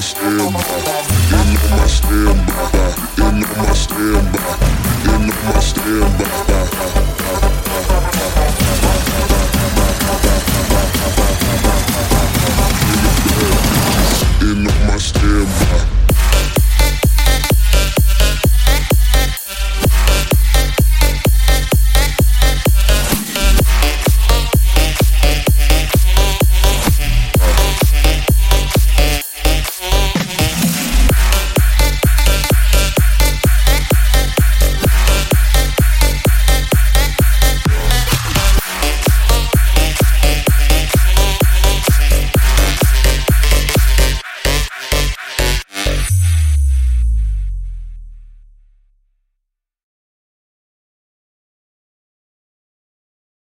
standby, in on my standby, in my standby, in my standby.